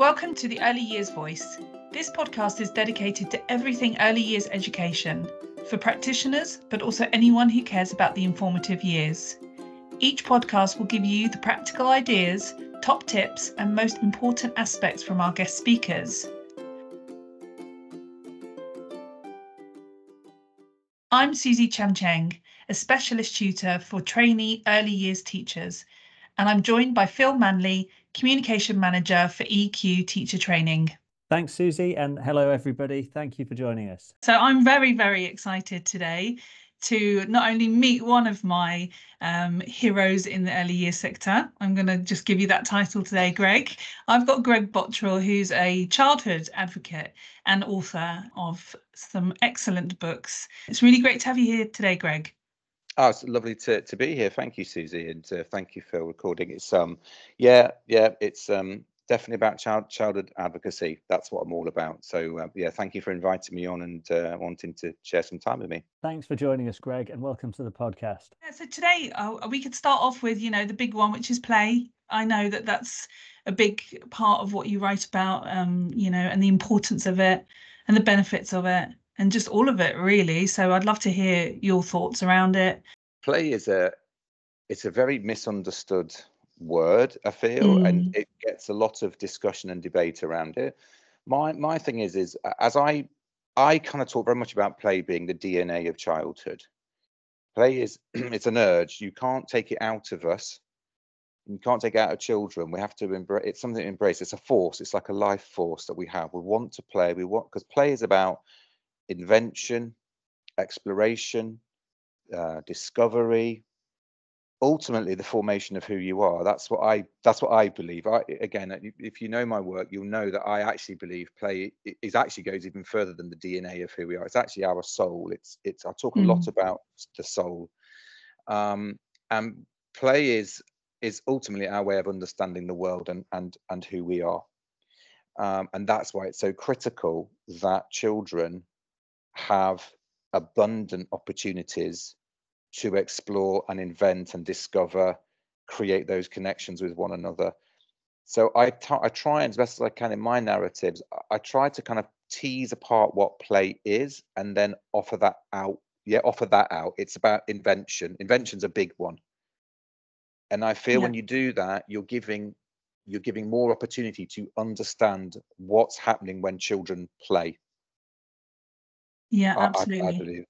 Welcome to the Early Years Voice. This podcast is dedicated to everything early years education for practitioners, but also anyone who cares about the informative years. Each podcast will give you the practical ideas, top tips, and most important aspects from our guest speakers. I'm Suzi Chan Cheng, a specialist tutor for trainee early years teachers, and I'm joined by Phil Manley, Communication Manager for EQ Teacher Training. Thanks, Suzi, and hello, everybody. Thank you for joining us. So, I'm very, very excited today to not only meet one of my um, heroes in the early years sector. I'm going to just give you that title today, Greg. I've got Greg Bottrill, who's a childhood advocate and author of some excellent books. It's really great to have you here today, Greg. Oh, it's lovely to, to be here. Thank you, Suzi, and uh, thank you for recording. It's um, yeah, yeah, it's um, definitely about child childhood advocacy. That's what I'm all about. So uh, yeah, thank you for inviting me on and uh, wanting to share some time with me. Thanks for joining us, Greg, and welcome to the podcast. Yeah, so today uh, we could start off with you know the big one, which is play. I know that that's a big part of what you write about, um, you know, and the importance of it and the benefits of it and just all of it really. So I'd love to hear your thoughts around it. Play is a it's a very misunderstood word, I feel, mm. and it gets a lot of discussion and debate around it. My my thing is is as I I kind of talk very much about play being the DNA of childhood. Play is it's an urge. You can't take it out of us. You can't take it out of children. We have to embrace. It's something to embrace. It's a force. It's like a life force that we have. We want to play. We want because play is about invention, exploration, uh, discovery, ultimately the formation of who you are. That's what I that's what I believe. I again, if you know my work, you'll know that I actually believe play is actually goes even further than the DNA of who we are. It's actually our soul. It's it's I talk a mm. lot about the soul. Um, and play is is ultimately our way of understanding the world and and and who we are. Um, and that's why it's so critical that children have abundant opportunities to explore and invent and discover, create those connections with one another. So I, I try as best as I can in my narratives, I try to kind of tease apart what play is and then offer that out. Yeah, offer that out. It's about invention. Invention's a big one. And I feel yeah. when you do that, you're giving you're giving more opportunity to understand what's happening when children play yeah, absolutely. I, I, believe.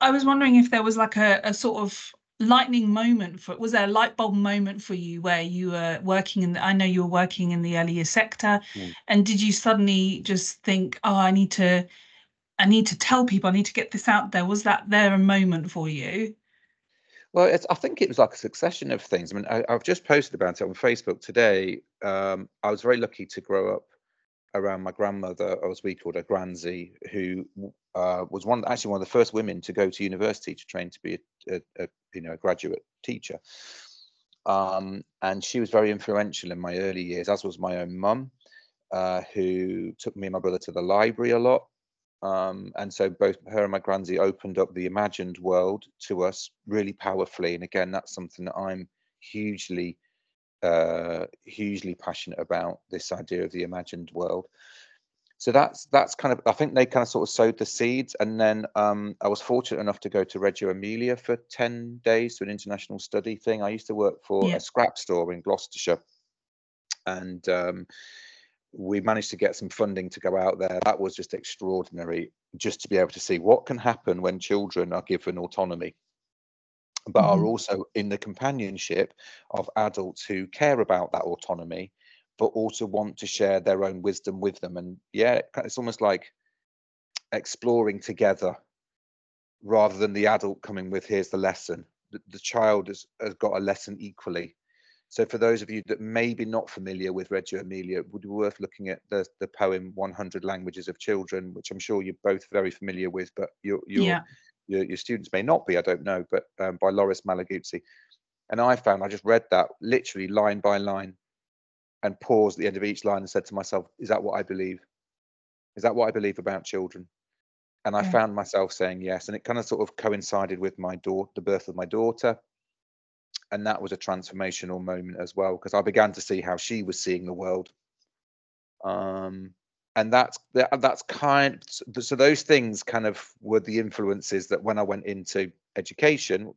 I was wondering if there was like a, a sort of lightning moment for was there a light bulb moment for you where you were working in the, I know you were working in the earlier sector mm. and did you suddenly just think oh I need to I need to tell people I need to get this out there was that there a moment for you well I think it was like a succession of things I mean I, have just posted about it on Facebook today um, I was very lucky to grow up around my grandmother, as we called her, Granzy, who uh, was one actually one of the first women to go to university to train to be a, a, a you know a graduate teacher. Um, and she was very influential in my early years, as was my own mum, uh, who took me and my brother to the library a lot. Um, and so both her and my Granzy opened up the imagined world to us really powerfully. And again, that's something that I'm hugely uh, hugely passionate about this idea of the imagined world. So that's that's kind of I think they kind of sort of sowed the seeds, and then um, I was fortunate enough to go to Reggio Emilia for ten days to an international study thing. I used to work for yeah. a scrap store in Gloucestershire, and um, we managed to get some funding to go out there. That was just extraordinary, just to be able to see what can happen when children are given autonomy but mm-hmm. are also in the companionship of adults who care about that autonomy, but also want to share their own wisdom with them. And yeah, it's almost like exploring together rather than the adult coming with here's the lesson. The, the child has, has got a lesson equally. So for those of you that may be not familiar with Reggio Emilia, it would be worth looking at the, the poem 100 Languages of Children, which I'm sure you're both very familiar with, but you're, you're yeah your, your students may not be, I don't know, but um, by Loris Malaguzzi. And I found I just read that literally line by line and paused at the end of each line and said to myself, is that what I believe? Is that what I believe about children? And I yeah. found myself saying yes. And it kind of sort of coincided with my daughter, the birth of my daughter. And that was a transformational moment as well, because I began to see how she was seeing the world Um, and that's that's kind so those things kind of were the influences that when I went into education,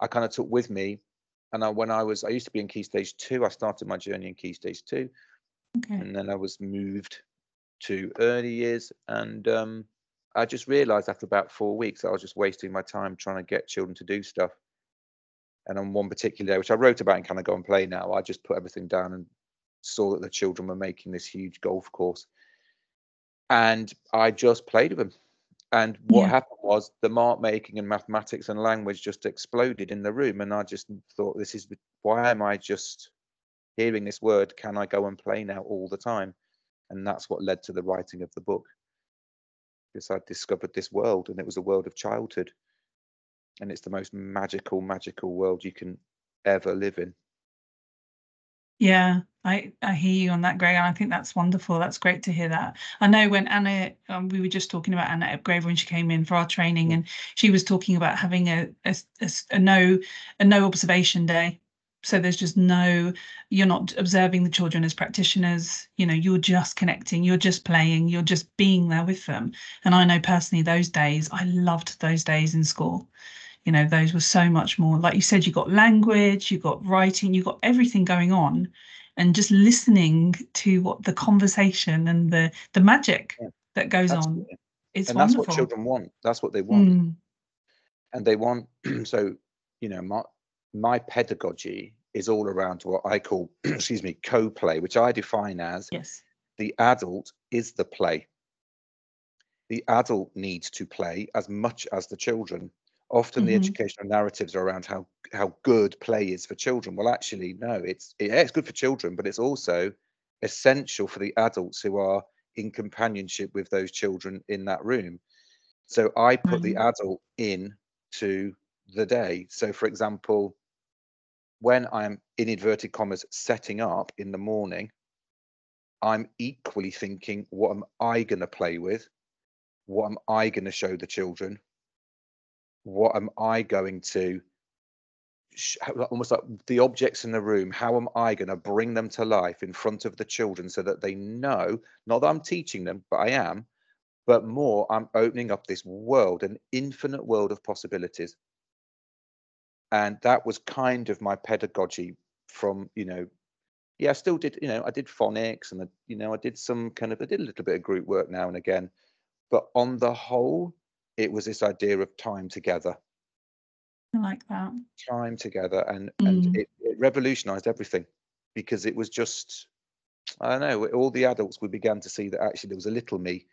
I kind of took with me. And I, when I was, I used to be in Key Stage Two. I started my journey in Key Stage Two, okay. and then I was moved to early years, and um, I just realised after about four weeks I was just wasting my time trying to get children to do stuff. And on one particular day, which I wrote about and kind of go and play now, I just put everything down and saw that the children were making this huge golf course. And I just played with them. And what yeah. happened was the mark making and mathematics and language just exploded in the room. And I just thought, this is why am I just hearing this word? Can I go and play now all the time? And that's what led to the writing of the book. Because I discovered this world and it was a world of childhood. And it's the most magical, magical world you can ever live in. Yeah, I, I hear you on that, Greg, and I think that's wonderful. That's great to hear that. I know when Anna, um, we were just talking about Anna Ephgrave when she came in for our training, and she was talking about having a, a, a, a no a no observation day. So there's just no, you're not observing the children as practitioners. You know, you're just connecting, you're just playing, you're just being there with them. And I know personally those days, I loved those days in school you know those were so much more like you said you got language you got writing you got everything going on and just listening to what the conversation and the the magic yeah. that goes Absolutely. on it's and wonderful. that's what children want that's what they want mm. and they want so you know my my pedagogy is all around what i call excuse me co-play which i define as yes the adult is the play the adult needs to play as much as the children often the mm-hmm. educational narratives are around how how good play is for children. Well actually no it's it, it's good for children but it's also essential for the adults who are in companionship with those children in that room. So i put mm-hmm. the adult in to the day. So for example when i'm in inverted commas setting up in the morning i'm equally thinking what am i going to play with? What am i going to show the children what am I going to almost like the objects in the room how am i going to bring them to life in front of the children so that they know not that i'm teaching them but i am but more i'm opening up this world an infinite world of possibilities. And that was kind of my pedagogy from you know yeah i still did you know i did phonics and you know i did some kind of i did a little bit of group work now and again but on the whole it was this idea of time together. I like that. Time together, and mm. and it, it revolutionized everything because it was just I don't know. All the adults we began to see that actually there was a little me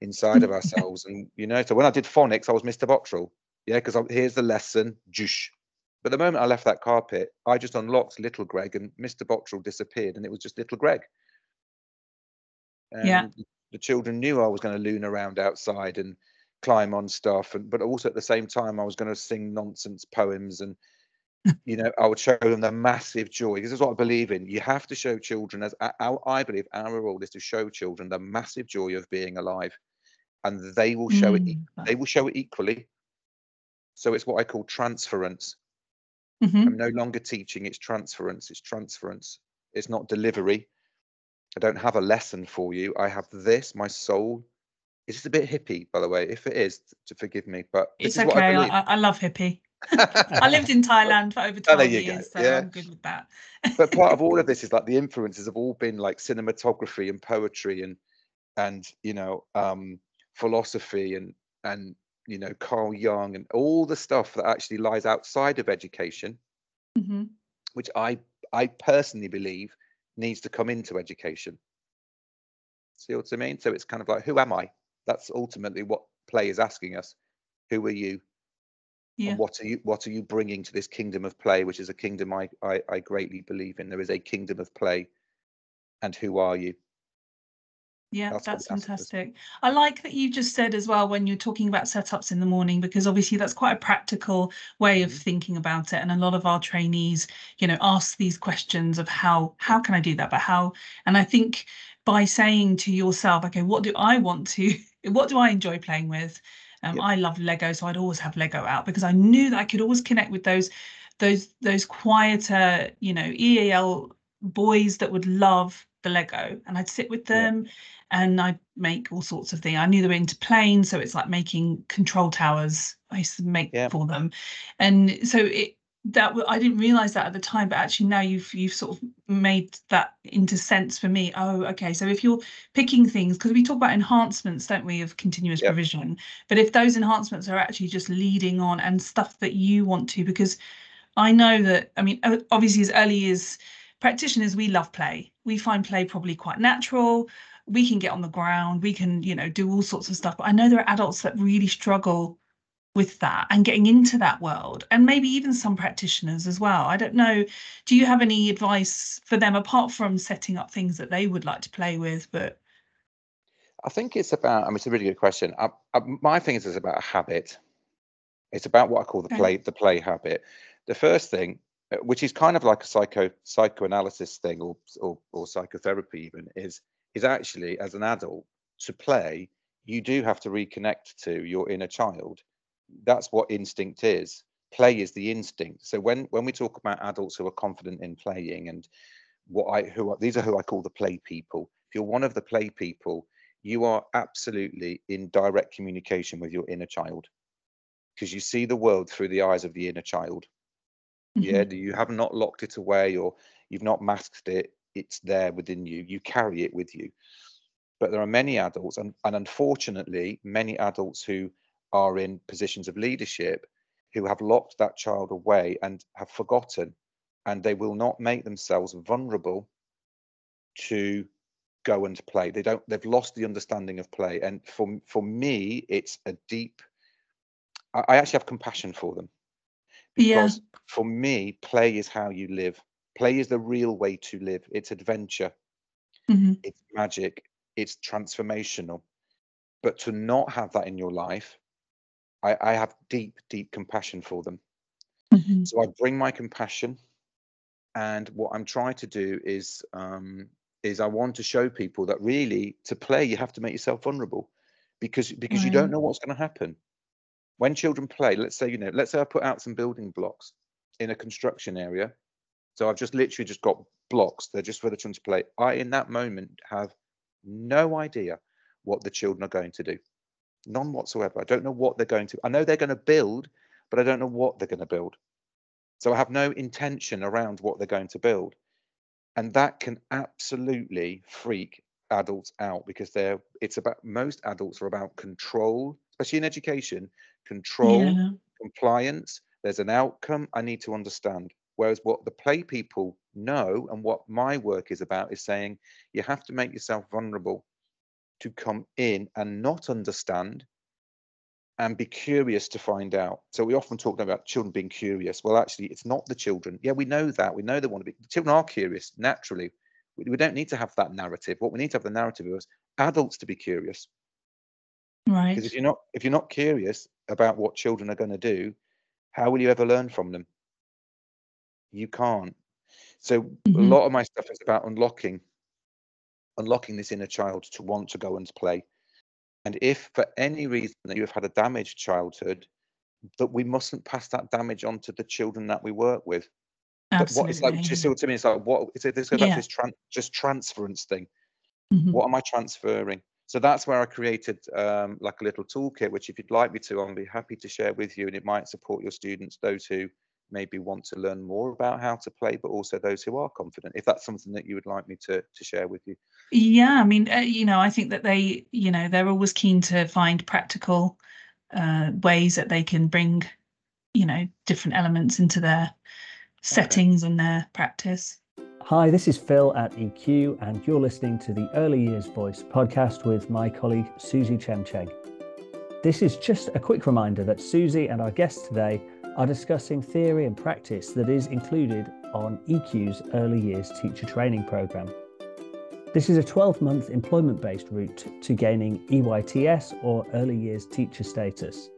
inside of ourselves, and you know. So when I did phonics, I was Mr. Bottrill. Yeah, because here's the lesson. Jush. But the moment I left that carpet, I just unlocked little Greg, and Mr. Bottrill disappeared, and it was just little Greg. And yeah. The children knew I was going to loon around outside and climb on stuff and but also at the same time i was going to sing nonsense poems and you know i would show them the massive joy this is what i believe in. You have to show children as our, i believe our role is to show children the massive joy of being alive and they will show mm. it they will show it equally. So it's what i call transference. Mm-hmm. i'm no longer teaching it's transference it's transference. It's not delivery. I don't have a lesson for you. I have this my soul is this a bit hippie, by the way? If it is, to forgive me, but it's okay. I, I, I, love hippie. I lived in Thailand for over 12 oh, years, go. so yeah. I'm good with that. but part of all of this is like the influences have all been like cinematography and poetry and and you know um philosophy and and you know Carl Jung and all the stuff that actually lies outside of education, mm-hmm. which I I personally believe needs to come into education. See what I mean? So it's kind of like, who am I? That's ultimately what play is asking us who are you yeah. and what are you what are you bringing to this kingdom of play which is a kingdom I, I i greatly believe in there is a kingdom of play and who are you yeah, that's, that's fantastic. I like that you just said as well when you're talking about setups in the morning, because obviously that's quite a practical way of mm-hmm. thinking about it. And a lot of our trainees, you know, ask these questions of how how can I do that, but how? And I think by saying to yourself, okay, what do I want to what do I enjoy playing with? Um, yep. I love Lego, so I'd always have Lego out because I knew that I could always connect with those those those quieter, you know, EAL boys that would love the Lego and I'd sit with them yeah. and I'd make all sorts of things. I knew they were into planes, so it's like making control towers. I used to make yeah. for them. And so it that I didn't realize that at the time, but actually now you've you've sort of made that into sense for me. Oh, okay. So if you're picking things, because we talk about enhancements, don't we, of continuous yep. provision? But if those enhancements are actually just leading on and stuff that you want to, because I know that I mean, obviously as early as practitioners, we love play. We find play probably quite natural. We can get on the ground. We can, you know, do all sorts of stuff. But I know there are adults that really struggle with that and getting into that world and maybe even some practitioners as well. I don't know do you have any advice for them apart from setting up things that they would like to play with but i think it's about i mean it's a really good question. I, I, my thing is it's about a habit. It's about what i call the play the play habit. The first thing uh, which is kind of like a psycho psychoanalysis thing or, or or psychotherapy even is is actually as an adult to play you do have to reconnect to your inner child that's what instinct is. Play is the instinct. So when when we talk about adults who are confident in playing and what i who are, these are who i call the play people. If you're one of the play people you are absolutely in direct communication with your inner child because you see the world through the eyes of the inner child. Mm-hmm. yeah you have not locked it away or you've not masked it? It's there within you. You carry it with you. But there are many adults and, and unfortunately many adults who are in positions of leadership who have locked that child away and have forgotten and they will not make themselves vulnerable to go and play. They don't they've lost the understanding of play. And for for me it's a deep i, I actually have compassion for them. Because yeah. for me play is how you live. Play is the real way to live. It's adventure. Mm-hmm. it's magic. It's transformational. But to not have that in your life I, I have deep, deep compassion for them. Mm-hmm. So I bring my compassion, and what I'm trying to do is um, is I want to show people that really to play you have to make yourself vulnerable, because because right. you don't know what's going to happen. When children play, let's say you know, let's say I put out some building blocks in a construction area. So I've just literally just got blocks. They're just for the children to play. I in that moment have no idea what the children are going to do. None whatsoever. I don't know what they're going to. I know they're going to build, but I don't know what they're going to build. So I have no intention around what they're going to build. And that can absolutely freak adults out because they're it's about most adults are about control, especially in education, control, yeah. compliance. There's an outcome I need to understand. Whereas what the play people know and what my work is about is saying you have to make yourself vulnerable to come in and not understand and be curious to find out. So we often talk about children being curious. Well, actually, it's not the children. Yeah, we know that. We know they want to be. The children are curious naturally. We, we don't need to have that narrative. What we need to have the narrative is adults to be curious. Right. Because if you're not if you're not curious about what children are going to do, how will you ever learn from them? You can't. So mm-hmm. a lot of my stuff is about unlocking unlocking this inner child to want to go and play. And if for any reason that you have had a damaged childhood, that we mustn't pass that damage on to the children that we work with. Absolutely. What it's like, you see what I mean? It's like what is it? This goes yeah. this tran- just transference thing. Mm-hmm. What am I transferring? So that's where I created um, like a little toolkit, which if you'd like me to, I'll be happy to share with you, and it might support your students, those who maybe want to learn more about how to play, but also those who are confident. If that's something that you would like me to to share with you. Yeah, I mean, uh, you know, I think that they, you know, they're always keen to find practical uh, ways that they can bring, you know, different elements into their settings okay. and their practice. Hi, this is Phil at EQ, and you're listening to the Early Years Voice podcast with my colleague Suzi Chemcheng. This is just a quick reminder that Suzi and our guest today are discussing theory and practice that is included on EQ's Early Years Teacher Training Programme. This is a 12 month employment based route to gaining EYTS or Early Years Teacher status.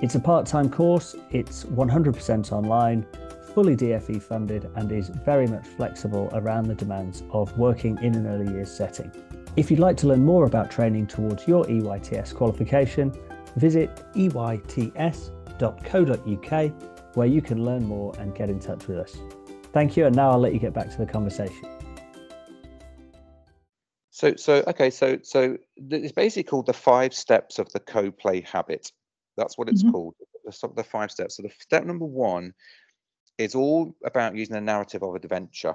It's a part time course, it's 100% online, fully DFE funded, and is very much flexible around the demands of working in an early years setting. If you'd like to learn more about training towards your EYTS qualification, visit eyts.co.uk where you can learn more and get in touch with us. Thank you, and now I'll let you get back to the conversation. So, so okay, so so it's basically called the five steps of the co-play habit. That's what it's mm-hmm. called. The, the five steps. So, the step number one is all about using a narrative of adventure.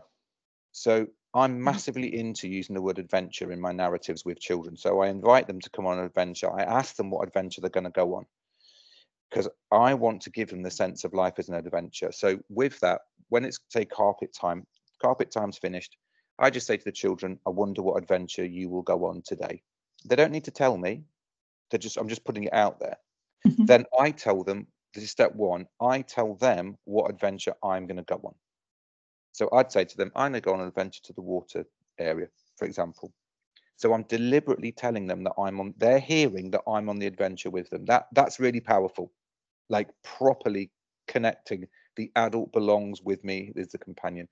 So, I'm mm-hmm. massively into using the word adventure in my narratives with children. So, I invite them to come on an adventure. I ask them what adventure they're going to go on because I want to give them the sense of life as an adventure. So, with that, when it's say carpet time, carpet time's finished I just say to the children, I wonder what adventure you will go on today. They don't need to tell me. They're just I'm just putting it out there. Mm-hmm. Then I tell them, this is step one, I tell them what adventure I'm going to go on. So I'd say to them, I'm going to go on an adventure to the water area, for example. So I'm deliberately telling them that I'm on they're hearing that I'm on the adventure with them. That that's really powerful. Like properly connecting the adult belongs with me is the companion.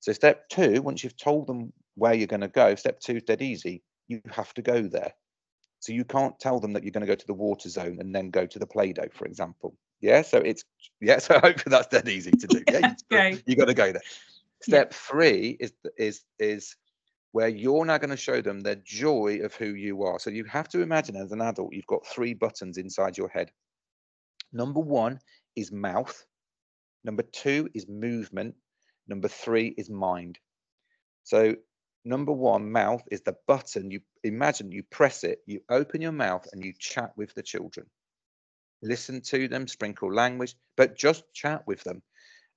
So step two, once you've told them where you're going to go, step two is dead easy. You have to go there. So you can't tell them that you're going to go to the water zone and then go to the Play-Doh, for example. Yeah. So it's yeah. So hopefully that's dead easy to do. Yeah. okay. You got to go there. Step yeah. three is is is where you're now going to show them the joy of who you are. So you have to imagine as an adult, you've got three buttons inside your head. Number one is mouth. Number two is movement. Number three is mind. So number one, mouth is the button. You imagine you press it, you open your mouth and you chat with the children. Listen to them, sprinkle language, but just chat with them.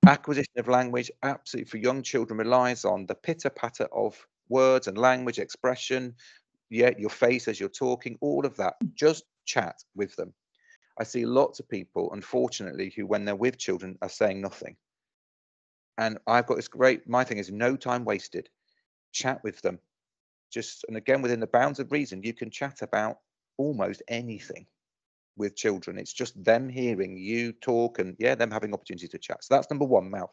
Acquisition of language, absolutely for young children, relies on the pitter patter of words and language expression. Yeah, your face as you're talking, all of that. Just chat with them. I see lots of people, unfortunately, who, when they're with children, are saying nothing and I've got this great. My thing is no time wasted. Chat with them, just and again within the bounds of reason, you can chat about almost anything with children. It's just them hearing you talk and yeah, them having opportunity to chat. So that's number one, mouth.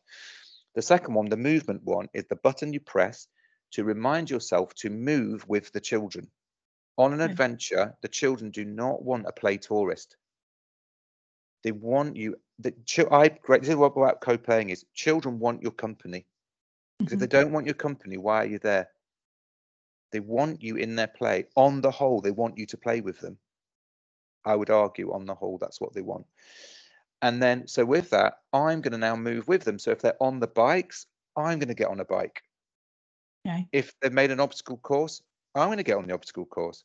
The second one, the movement one, is the button you press to remind yourself to move with the children. On an hmm. adventure, the children do not want a play tourist. They want you. The I great. This is what about co-playing is. Children want your company. Because mm-hmm. if they don't want your company, why are you there? They want you in their play. On the whole, they want you to play with them. I would argue, on the whole, that's what they want. And then, so with that, I'm going to now move with them. So if they're on the bikes, I'm going to get on a bike. Okay. If they've made an obstacle course, I'm going to get on the obstacle course.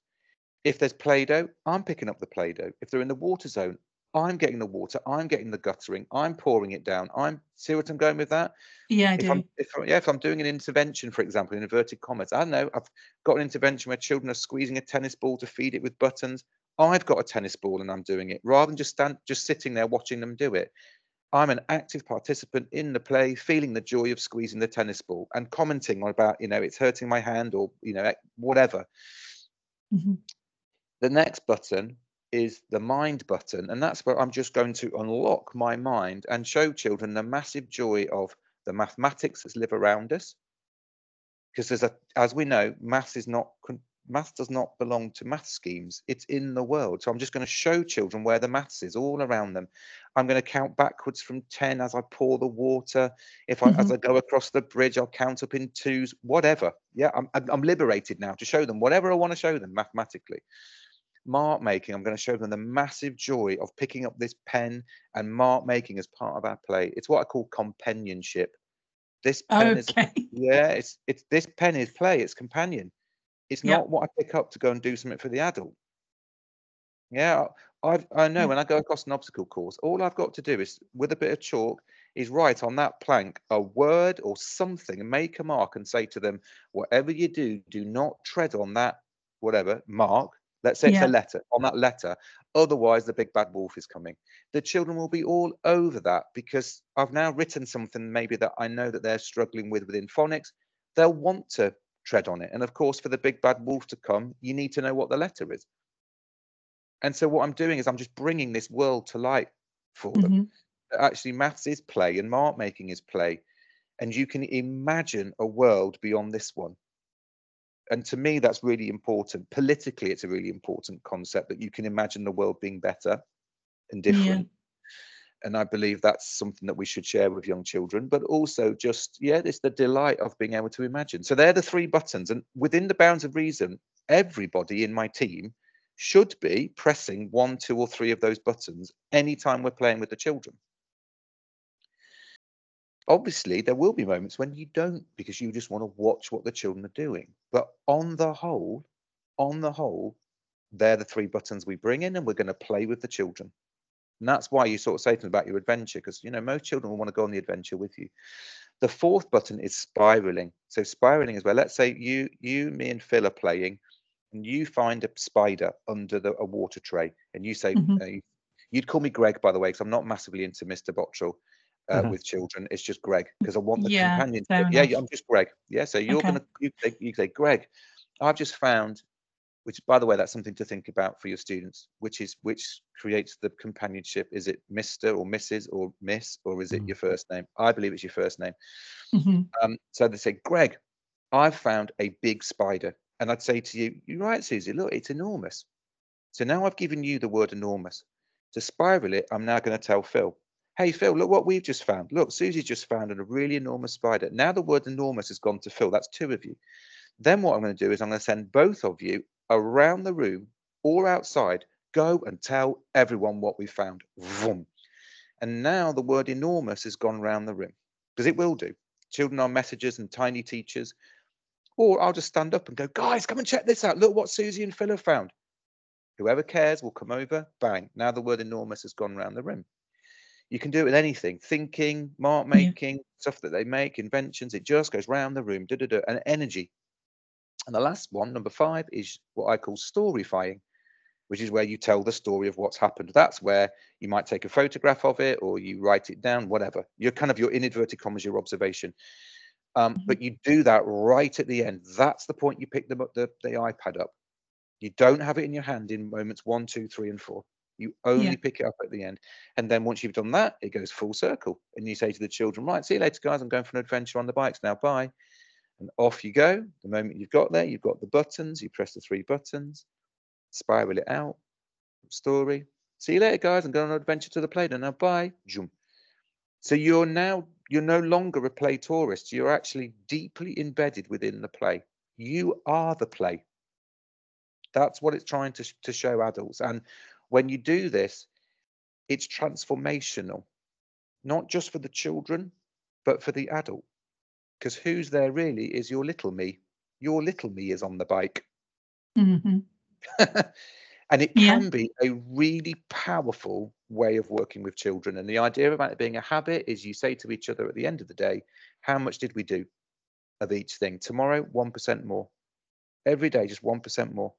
If there's Play Doh, I'm picking up the Play Doh. If they're in the water zone, I'm getting the water, I'm getting the guttering, I'm pouring it down. I'm see what I'm going with that. Yeah, I if do. I'm, if, I, yeah, if I'm doing an intervention, for example, in inverted commas, I know, I've got an intervention where children are squeezing a tennis ball to feed it with buttons. I've got a tennis ball and I'm doing it rather than just stand, just sitting there watching them do it. I'm an active participant in the play, feeling the joy of squeezing the tennis ball and commenting about, you know, it's hurting my hand or, you know, whatever. Mm-hmm. The next button is the mind button. And that's where I'm just going to unlock my mind and show children the massive joy of the mathematics that live around us. Because there's a, as we know, math is not math does not belong to math schemes. It's in the world. So I'm just going to show children where the maths is all around them. I'm going to count backwards from 10 as I pour the water. If I, mm-hmm. as I go across the bridge, I'll count up in twos, whatever. Yeah, I'm, I'm liberated now to show them whatever I want to show them mathematically mark making, I'm going to show them the massive joy of picking up this pen and mark making as part of our play. It's what I call companionship. This pen okay. is yeah, it's it's this pen is play, it's companion. It's not what I pick up to go and do something for the adult. Yeah, I I know mm. when I go across an obstacle course, all I've got to do is with a bit of chalk is write on that plank a word or something and make a mark and say to them, whatever you do, do not tread on that whatever mark Let's say it's yeah. a letter on that letter. Otherwise, the big bad wolf is coming. The children will be all over that because I've now written something maybe that I know that they're struggling with within phonics. They'll want to tread on it. And of course, for the big bad wolf to come, you need to know what the letter is. And so, what I'm doing is I'm just bringing this world to light for them. Mm-hmm. Actually, maths is play and mark making is play. And you can imagine a world beyond this one and to me that's really important politically it's a really important concept that you can imagine the world being better and different and I believe that's something that we should share with young children, but also just, yeah, it's the delight of being able to imagine. So they're the three buttons. And within the bounds of reason, everybody in my team should be pressing one, two, or three of those buttons anytime we're playing with the children. Obviously, there will be moments when you don't because you just want to watch what the children are doing. But on the whole, on the whole, they're the three buttons we bring in and we're going to play with the children. And that's why you sort of say to them about your adventure, because you know most children will want to go on the adventure with you. The fourth button is spiraling. So spiraling is where let's say you, you, me, and Phil are playing, and you find a spider under the, a water tray, and you say, mm-hmm. uh, you'd call me Greg, by the way, because I'm not massively into Mr. Bottrill. Uh, mm-hmm. with children. It's just Greg because I want the yeah, companionship. Yeah, I'm just Greg. Yeah, so you're okay. gonna you say, you say Greg. I've just found which by the way that's something to think about for your students which is which creates the companionship is it mr or mrs or miss or is it mm. your first name i believe it's your first name mm-hmm. um, so they say greg i've found a big spider and i'd say to you you're right suzi look it's enormous so now i've given you the word enormous to spiral it i'm now going to tell phil hey phil look what we've just found look suzi just found a really enormous spider now the word enormous has gone to phil that's two of you then what I'm going to do is I'm going to send both of you around the room or outside, go and tell everyone what we found. Vroom. And now the word enormous has gone around the room because it will do. Children are messengers and tiny teachers. Or I'll just stand up and go, guys, come and check this out. Look what Suzi and Phil have found. Whoever cares will come over. Bang. Now the word enormous has gone around the room. You can do it with anything thinking, mark making, yeah. stuff that they make, inventions. It just goes round the room. Da, da, da, and energy. And the last one, number five, is what I call storyfying, which is where you tell the story of what's happened. That's where you might take a photograph of it or you write it down, whatever. You're kind of your in inverted commas, your observation. Um, mm-hmm. But you do that right at the end. That's the point you pick the, the, the iPad up. You don't have it in your hand in moments one, two, three, and four. You only yeah. pick it up at the end. And then once you've done that, it goes full circle. And you say to the children, right, see you later, guys. I'm going for an adventure on the bikes now. Bye and off you go. The moment you've got there, you've got the buttons, you press the three buttons, spiral it out, story. See you later, guys. I'm going on an adventure to the playground. Now, bye. Jump. So you're now, you're no longer a play tourist. You're actually deeply embedded within the play. You are the play. That's what it's trying to, to show adults. And when you do this, it's transformational, not just for the children, but for the adult because who's there really is your little me. Your little me is on the bike. Mm-hmm. and it can yeah. be a really powerful way of working with children. And the idea about it being a habit is you say to each other at the end of the day, how much did we do of each thing? Tomorrow, 1% more. Every day, just 1% more.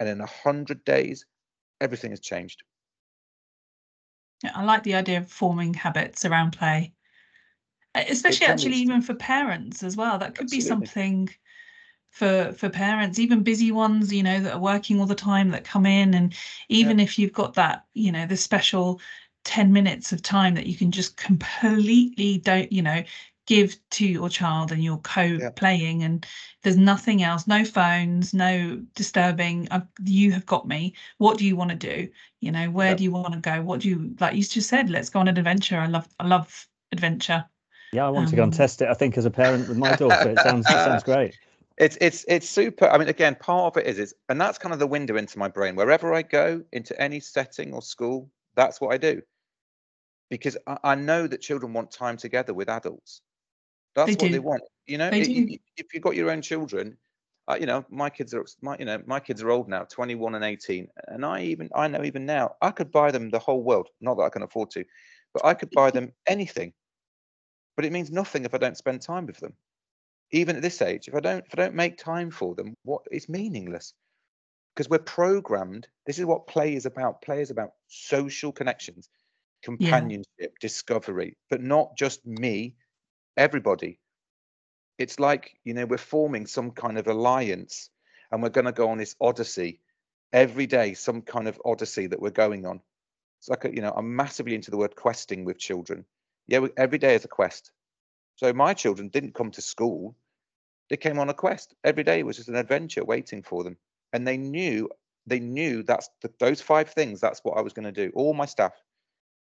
And in 100 days, everything has changed. Yeah, I like the idea of forming habits around play especially actually even for parents as well that could Absolutely. be something for for parents even busy ones you know that are working all the time that come in and even yeah. if you've got that you know the special 10 minutes of time that you can just completely don't you know give to your child and you're co-playing yeah. and there's nothing else no phones no disturbing uh, you have got me what do you want to do you know where yeah. do you want to go what do you like you just said let's go on an adventure i love i love adventure yeah, I want um, to go and um, test it. I think as a parent with my daughter, it sounds it sounds great. It's it's it's super. I mean, again, part of it is is, and that's kind of the window into my brain. Wherever I go into any setting or school, that's what I do, because I, I know that children want time together with adults. That's they what do. they want. You know, it, you, if you've got your own children, uh, you know, my kids are my you know my kids are old now, 21 and 18, and I even I know even now I could buy them the whole world. Not that I can afford to, but I could buy them anything but it means nothing if I don't spend time with them. Even at this age, if I don't if I don't make time for them, what it's meaningless. Because we're programmed. This is what play is about. Play is about social connections, companionship, yeah. discovery, but not just me, everybody. It's like, you know, we're forming some kind of alliance and we're going to go on this odyssey every day, some kind of odyssey that we're going on. It's like, a, you know, I'm massively into the word questing with children yeah, every day is a quest. So my children didn't come to school; they came on a quest. Every day was just an adventure waiting for them, and they knew they knew that's the, those five things. That's what I was going to do. All my staff,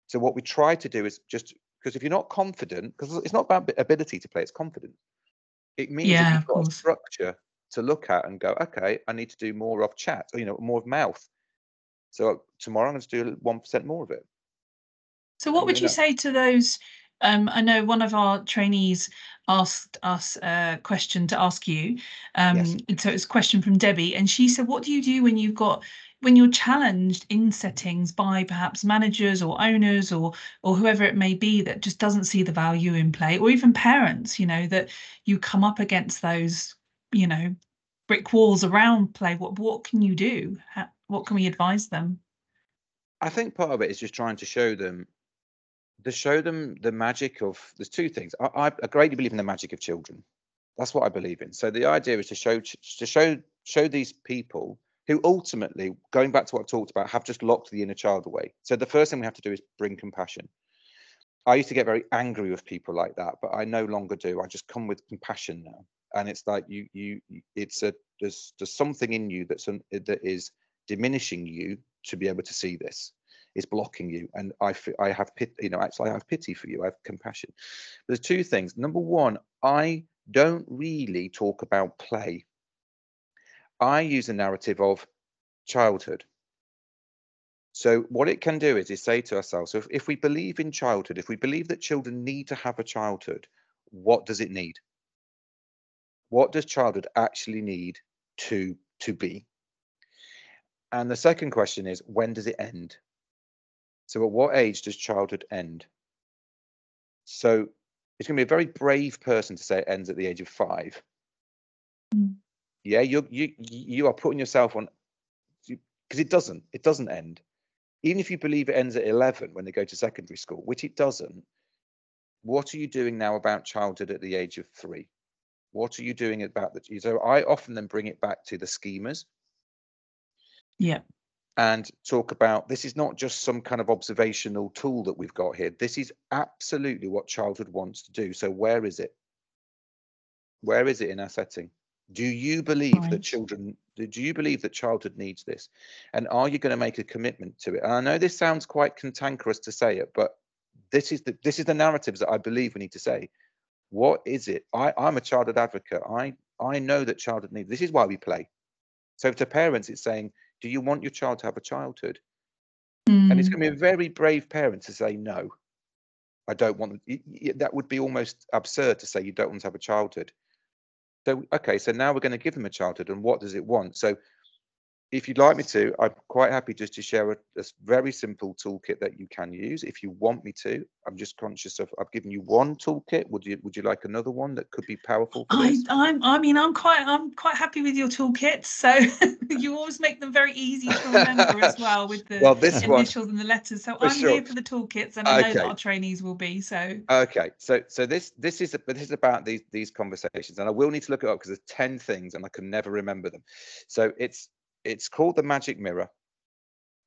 So what we try to do is just because if you're not confident, because it's not about ability to play, it's confidence. It means yeah, you've got a structure to look at and go, okay, I need to do more of chat, or, you know, more of mouth. So tomorrow I'm going to do one percent more of it. So what would you say to those? Um, I know one of our trainees asked us a question to ask you. Um, yes. So it's a question from Debbie, and she said, "What do you do when you've got when you're challenged in settings by perhaps managers or owners or or whoever it may be that just doesn't see the value in play, or even parents? You know that you come up against those, you know, brick walls around play. What what can you do? How, what can we advise them? I think part of it is just trying to show them to show them the magic of there's two things. I, I greatly believe in the magic of children. That's what i believe in. So the idea is to show to show show these people who ultimately going back to what i've talked about have just locked the inner child away. So the first thing we have to do is bring compassion. I used to get very angry with people like that but i no longer do. I just come with compassion now. And it's like you you it's a there's there's something in you that's an, that is diminishing you to be able to see this is blocking you. And i i have pity you know actually i have pity for you. I have compassion. There's two things. Number one i don't really talk about play. I use a narrative of childhood. So what it can do is is say to ourselves so if, if we believe in childhood if we believe that children need to have a childhood what does it need? What does childhood actually need to to be? And the second question is when does it end so at what age does childhood end? So it's going to be a very brave person to say it ends at the age of five. Mm. Yeah, you you you are putting yourself on because it doesn't. It doesn't end. Even if you believe it ends at 11 when they go to secondary school, which it doesn't, what are you doing now about childhood at the age of three? What are you doing about that? So I often then bring it back to the schemas. Yeah and talk about this is not just some kind of observational tool that we've got here. This is absolutely what childhood wants to do. So where is it? Where is it in our setting? Do you believe right. that children do you believe that childhood needs this? And are you going to make a commitment to it? And I know this sounds quite cantankerous to say it, but this is the this is the narratives that I believe we need to say. What is it? I, I'm a childhood advocate. I I know that childhood needs this is why we play. So to parents, it's saying do you want your child to have a childhood? Mm. And it's going to be a very brave parent to say no. I don't want that would be almost absurd to say you don't want to have a childhood. So okay, so now we're going to give them a childhood, and what does it want? So if you'd like me to, I'm quite happy just to share a, a, very simple toolkit that you can use. If you want me to, I'm just conscious of I've given you one toolkit. Would you would you like another one that could be powerful? I, I'm I mean I'm quite I'm quite happy with your toolkits. So you always make them very easy to remember as well with the well, this initials one, and the letters. So I'm sure. here for the toolkits, and I know that our trainees will be. So okay, so so this this is this is about these these conversations, and I will need to look it up because there's ten things, and I can never remember them. So it's it's called the magic mirror.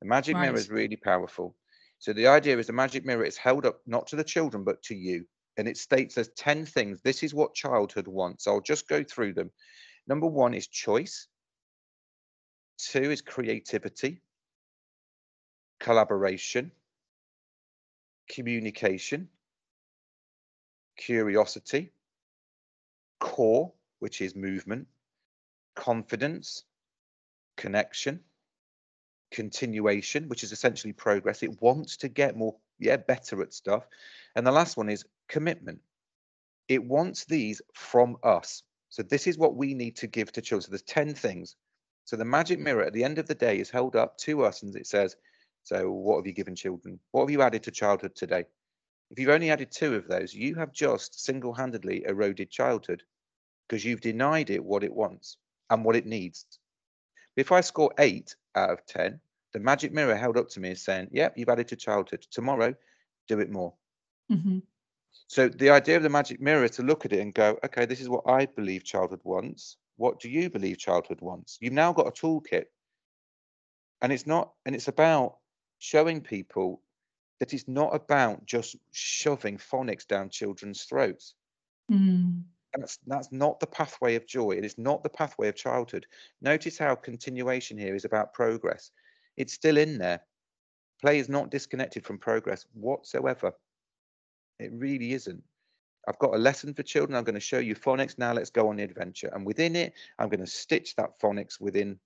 The magic right. mirror is really powerful. So the idea is the magic mirror is held up not to the children but to you, and it states there's ten things. This is what childhood wants. I'll just go through them. Number one is choice. Two is creativity, collaboration, communication, curiosity, core, which is movement, confidence, connection, continuation, which is essentially progress. It wants to get more, yeah, better at stuff. And the last one is commitment. It wants these from us. So this is what we need to give to children. So there's 10 things. So the magic mirror at the end of the day is held up to us and it says, so what have you given children? What have you added to childhood today? If you've only added two of those, you have just single-handedly eroded childhood because you've denied it what it wants and what it needs. If I score eight out of 10, the magic mirror held up to me is saying, yep, you've added to childhood. Tomorrow, do it more. Mm-hmm. So the idea of the magic mirror is to look at it and go, okay, this is what I believe childhood wants. What do you believe childhood wants? You've now got a toolkit. And it's not, and it's about showing people that it's not about just shoving phonics down children's throats. Mm. That's that's not the pathway of joy. It is not the pathway of childhood. Notice how continuation here is about progress. It's still in there. Play is not disconnected from progress whatsoever. It really isn't. I've got a lesson for children. I'm going to show you phonics. Now let's go on the adventure. And within it, I'm going to stitch that phonics within,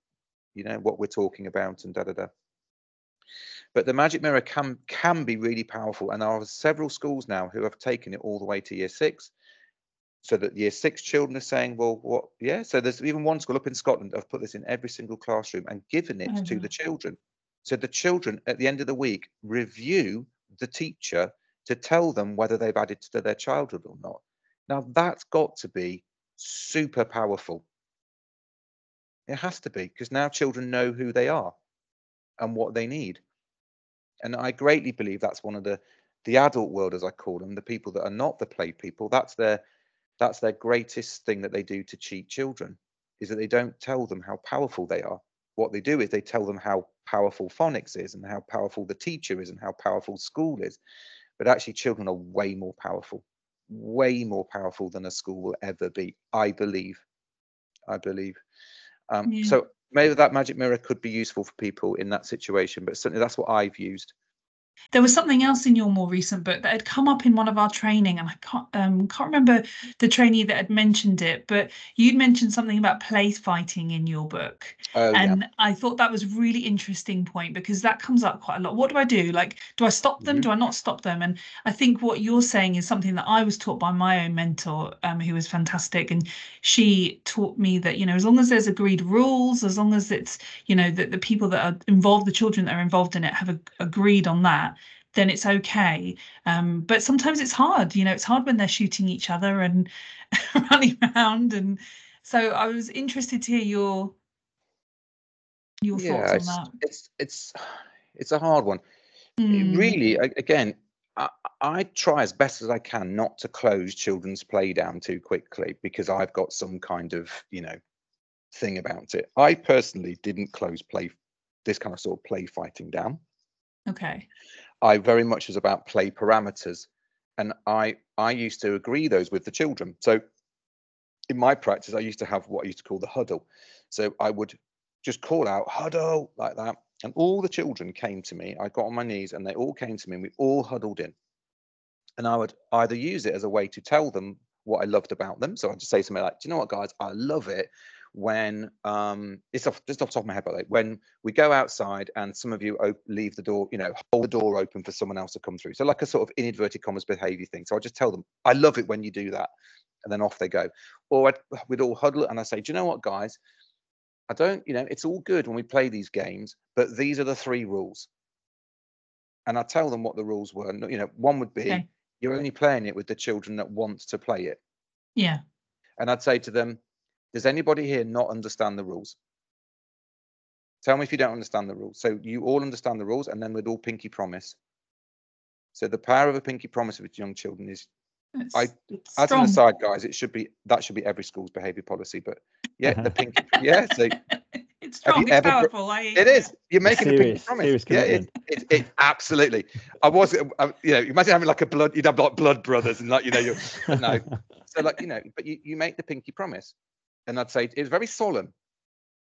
you know, what we're talking about and da da da. But the magic mirror can can be really powerful. And there are several schools now who have taken it all the way to year six. So that year six children are saying, well, what? Yeah. So there's even one school up in Scotland. I've put this in every single classroom and given it mm-hmm. to the children. So the children at the end of the week review the teacher to tell them whether they've added to their childhood or not. Now that's got to be super powerful. It has to be because now children know who they are and what they need. And I greatly believe that's one of the the adult world, as I call them, the people that are not the play people. That's their that's their greatest thing that they do to cheat children, is that they don't tell them how powerful they are. What they do is they tell them how powerful phonics is and how powerful the teacher is and how powerful school is. But actually, children are way more powerful, way more powerful than a school will ever be. I believe. I believe. Um, yeah. So maybe that magic mirror could be useful for people in that situation, but certainly that's what I've used. There was something else in your more recent book that had come up in one of our training, and I can't um, can't remember the trainee that had mentioned it, but you'd mentioned something about play fighting in your book, oh, and yeah. I thought that was really interesting point because that comes up quite a lot. What do I do? Like, do I stop them? Mm-hmm. Do I not stop them? And I think what you're saying is something that I was taught by my own mentor, um, who was fantastic, and she taught me that you know as long as there's agreed rules, as long as it's you know that the people that are involved, the children that are involved in it, have a, agreed on that that, then it's okay. Um, but sometimes it's hard, you know, it's hard when they're shooting each other and running around. And so I was interested to hear your your yeah, thoughts on that. It's it's it's a hard one. Mm. Really, again, I, I, try as best as I can not to close children's play down too quickly because I've got some kind of, you know, thing about it. I personally didn't close play this kind of sort of play fighting down. Okay. I very much was about play parameters, and I I used to agree those with the children. So in my practice, I used to have what I used to call the huddle. So I would just call out huddle like that, and all the children came to me. I got on my knees, and they all came to me, and we all huddled in. And I would either use it as a way to tell them what I loved about them. So I'd just say something like, "Do you know what, guys? I love it when um, it's off, just off the top of my head, by the way, when we go outside and some of you op- leave the door, you know, hold the door open for someone else to come through. So like a sort of in inverted commas behavior thing. So I just tell them, I love it when you do that, and then off they go. Or I'd, we'd all huddle and I say, do you know what, guys? I don't, you know, it's all good when we play these games, but these are the three rules. And I tell them what the rules were. You know, one would be okay. you're only playing it with the children that want to play it. Yeah. And I'd say to them, does anybody here not understand the rules? Tell me if you don't understand the rules. So you all understand the rules, and then we'd all pinky promise. So the power of a pinky promise with young children is, it's, I it's as an aside, guys, it should be that should be every school's behaviour policy. But yeah, the pinky, yeah. So it's strong, it's powerful. I, it is. You're making serious, a pinky promise. Yeah, it, it, it, absolutely. I was, I, you know—you imagine having like a blood, you'd have like blood brothers, and like you know, you no. So like you know, but you, you make the pinky promise and I'd say it's very solemn.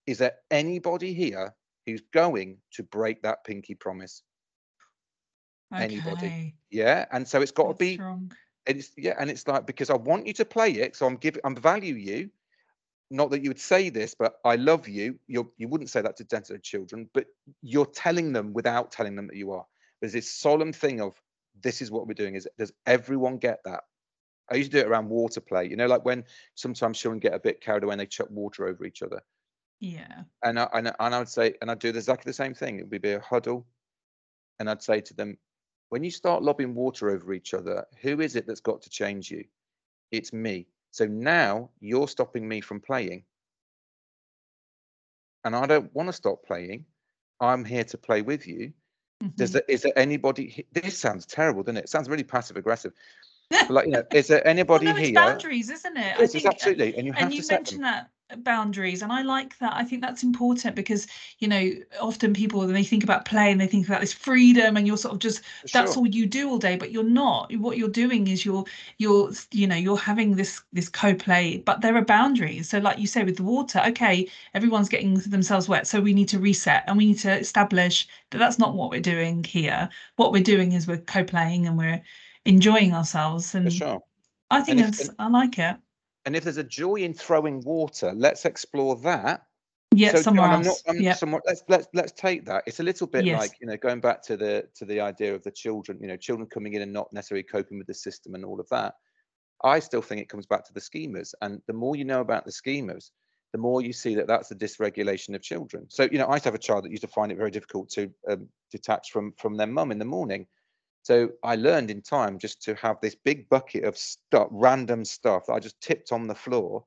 Is there anybody here who's going to break that pinky promise? Okay. Anybody? Yeah. And so it's got That's to be strong. it's yeah, and it's like because I want you to play it, so I'm giving I'm value you. Not that you would say this, but I love you. You you wouldn't say that to dental children, but you're telling them without telling them that you are. There's this solemn thing of this is what we're doing. Is does everyone get that? I used to do it around water play. You know, like when sometimes children get a bit carried away and they chuck water over each other. Yeah. And I, and, and I would say, and I'd do exactly the same thing. It would be a huddle. And I'd say to them, when you start lobbing water over each other, who is it that's got to change you? It's me. So now you're stopping me from playing. And I don't want to stop playing. I'm here to play with you. Mm-hmm. Does there, is there anybody? This sounds terrible, doesn't it? It sounds really passive aggressive like, you know, is there anybody well, no, it's here? boundaries, isn't it? Yes, it's uh, absolutely, and you have and you to mentioned that boundaries and i like that i think that's important because you know often people when they think about play and they think about this freedom and you're sort of just sure. that's all you do all day but you're not what you're doing is you're you're you know you're having this this co-play but there are boundaries so like you say with the water okay everyone's getting themselves wet so we need to reset and we need to establish that that's not what we're doing here what we're doing is we're co-playing and we're enjoying ourselves and sure. i think and it's i like it and if there's a joy in throwing water, let's explore that. Yeah, so, somewhere I'm else. Not, I'm somewhere, let's let's let's take that. It's a little bit yes. like you know going back to the to the idea of the children. You know, children coming in and not necessarily coping with the system and all of that. I still think it comes back to the schemas, and the more you know about the schemas, the more you see that that's the dysregulation of children. So you know, I used to have a child that used to find it very difficult to um, detach from from their mum in the morning so I learned in time just to have this big bucket of stuff, random stuff that I just tipped on the floor,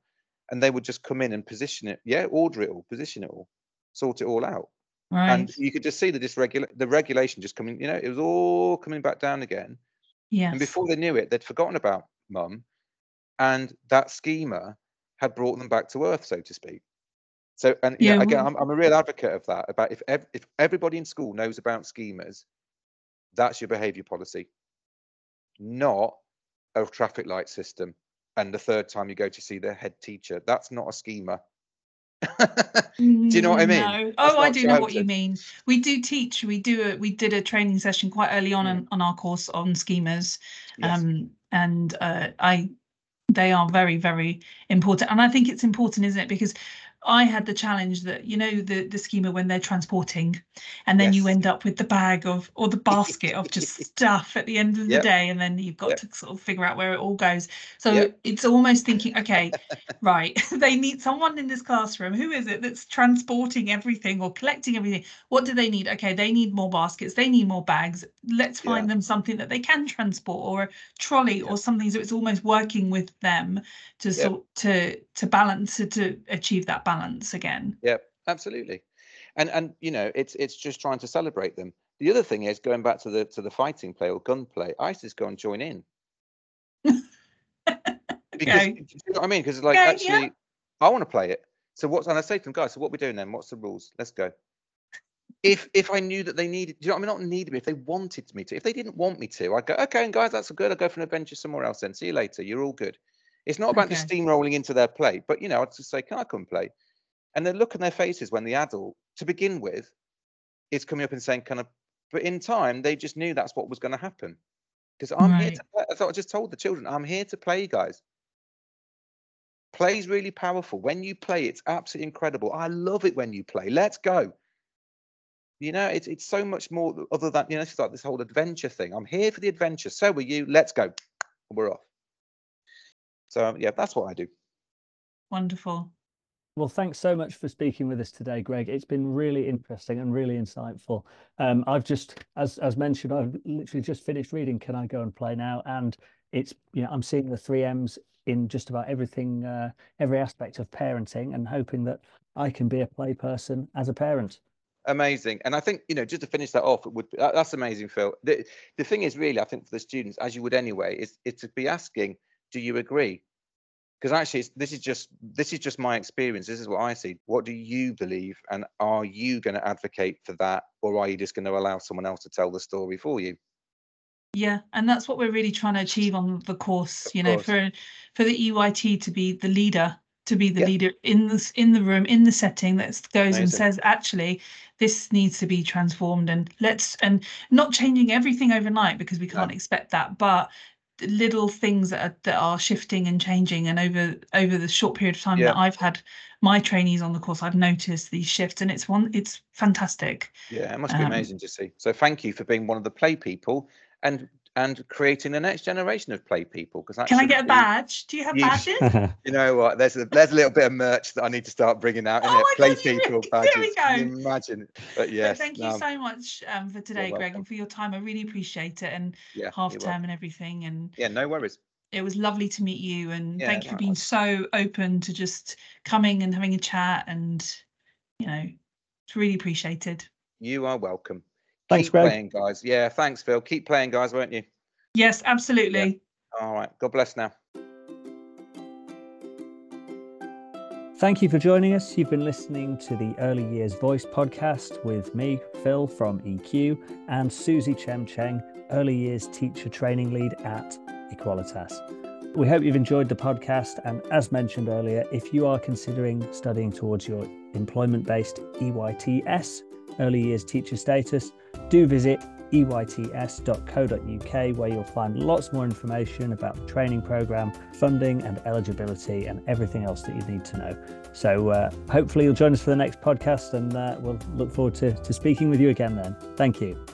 and they would just come in and position it. Yeah, order it all, position it all, sort it all out. Right. And you could just see the dysregula- the regulation just coming. You know, it was all coming back down again. Yeah. And before they knew it, they'd forgotten about mum, and that schema had brought them back to earth, so to speak. So, and yeah, know, again, I'm, I'm a real advocate of that. About if ev- if everybody in school knows about schemas, that's your behavior policy, not a traffic light system. And the third time you go to see the head teacher, that's not a schema. do you know what I mean? No. Oh, I do know what you mean. We do teach. We do a we did a training session quite early on mm. on our course on schemas, yes. um, and uh, I they are very very important. And I think it's important, isn't it? Because I had the challenge that you know the the schema when they're transporting, and then yes. you end up with the bag of or the basket of just stuff at the end of the day, and then you've got yep. to sort of figure out where it all goes. So yep. it's almost thinking, okay, right, they need someone in this classroom. Who is it that's transporting everything or collecting everything? What do they need? Okay, they need more baskets. They need more bags. Let's find yeah. them something that they can transport or a trolley or something. So it's almost working with them to sort to to balance to, to achieve that balance balance again. Yeah, absolutely. And and you know, it's it's just trying to celebrate them. The other thing is going back to the to the fighting play or gunplay. I just go and join in. because okay. you know what I mean? Because like okay, actually, yeah. I want to play it. So what's and I say to them, guys, so what are we doing then? What's the rules? Let's go. If if I knew that they needed, you know, I mean, not needed me. If they wanted me to, if they didn't want me to, I'd go, okay, and guys, that's good. I'll go for an adventure somewhere else. Then see you later. You're all good. It's not about okay. just steamrolling into their play, but you know, I'd just say, can I come play? And the look on their faces when the adult, to begin with, is coming up and saying, "Kind of," but in time, they just knew that's what was going to happen. Because I'm right. here to play. I thought I just told the children, I'm here to play, guys. Play is really powerful. When you play, it's absolutely incredible. I love it when you play. Let's go. You know, it's it's so much more other than you know, it's like this whole adventure thing. I'm here for the adventure. So are you. Let's go. We're off. So yeah, that's what I do. Wonderful. Well, thanks so much for speaking with us today, Greg. It's been really interesting and really insightful. Um, I've just, as as mentioned, I've literally just finished reading "Can I Go and Play Now?" and it's you know I'm seeing the three M's in just about everything, uh, every aspect of parenting, and hoping that I can be a play person as a parent. Amazing, and I think you know just to finish that off, it would that's amazing, Phil. The the thing is really, I think for the students, as you would anyway, is is to be asking, do you agree? Because actually this is just this is just my experience this is what i see what do you believe and are you going to advocate for that or are you just going to allow someone else to tell the story for you yeah and that's what we're really trying to achieve on the course of you know for for the EYT to be the leader to be the yeah. leader in this in the room in the setting that goes Amazing. and says actually this needs to be transformed and let's and not changing everything overnight because we can't no. expect that but little things that are, that are shifting and changing. And over over the short period of time yeah. that I've had my trainees on the course I've noticed these shifts and it's one it's fantastic. Yeah it must be um, amazing to see. So thank you for being one of the play people. And and creating the next generation of play people. Because can I get a badge? Do you have badges? you know what? There's a there's a little bit of merch that I need to start bringing out. Oh it? Play God, people really, badges. There we go. Can you imagine, but yes. thank you so much um, for today, Greg, and for your time. I really appreciate it, and yeah, half term and everything. And yeah, no worries. It was lovely to meet you, and yeah, thank you for being so open to just coming and having a chat, and you know, it's really appreciated. You are welcome. Thanks, Keep Greg. playing, guys. Yeah, thanks, Phil. Keep playing, guys, won't you? Yes, absolutely. Yeah. All right. God bless now. Thank you for joining us. You've been listening to the Early Years Voice podcast with me, Phil from e-Q, and Suzi Chem Cheng, Early Years Teacher Training Lead at e-Qualitas. We hope you've enjoyed the podcast. And as mentioned earlier, if you are considering studying towards your employment based EYTS, Early Years Teacher Status, do visit eyts.co.uk, where you'll find lots more information about the training program, funding and eligibility, and everything else that you need to know. So, uh, hopefully, you'll join us for the next podcast, and uh, we'll look forward to, to speaking with you again then. Thank you.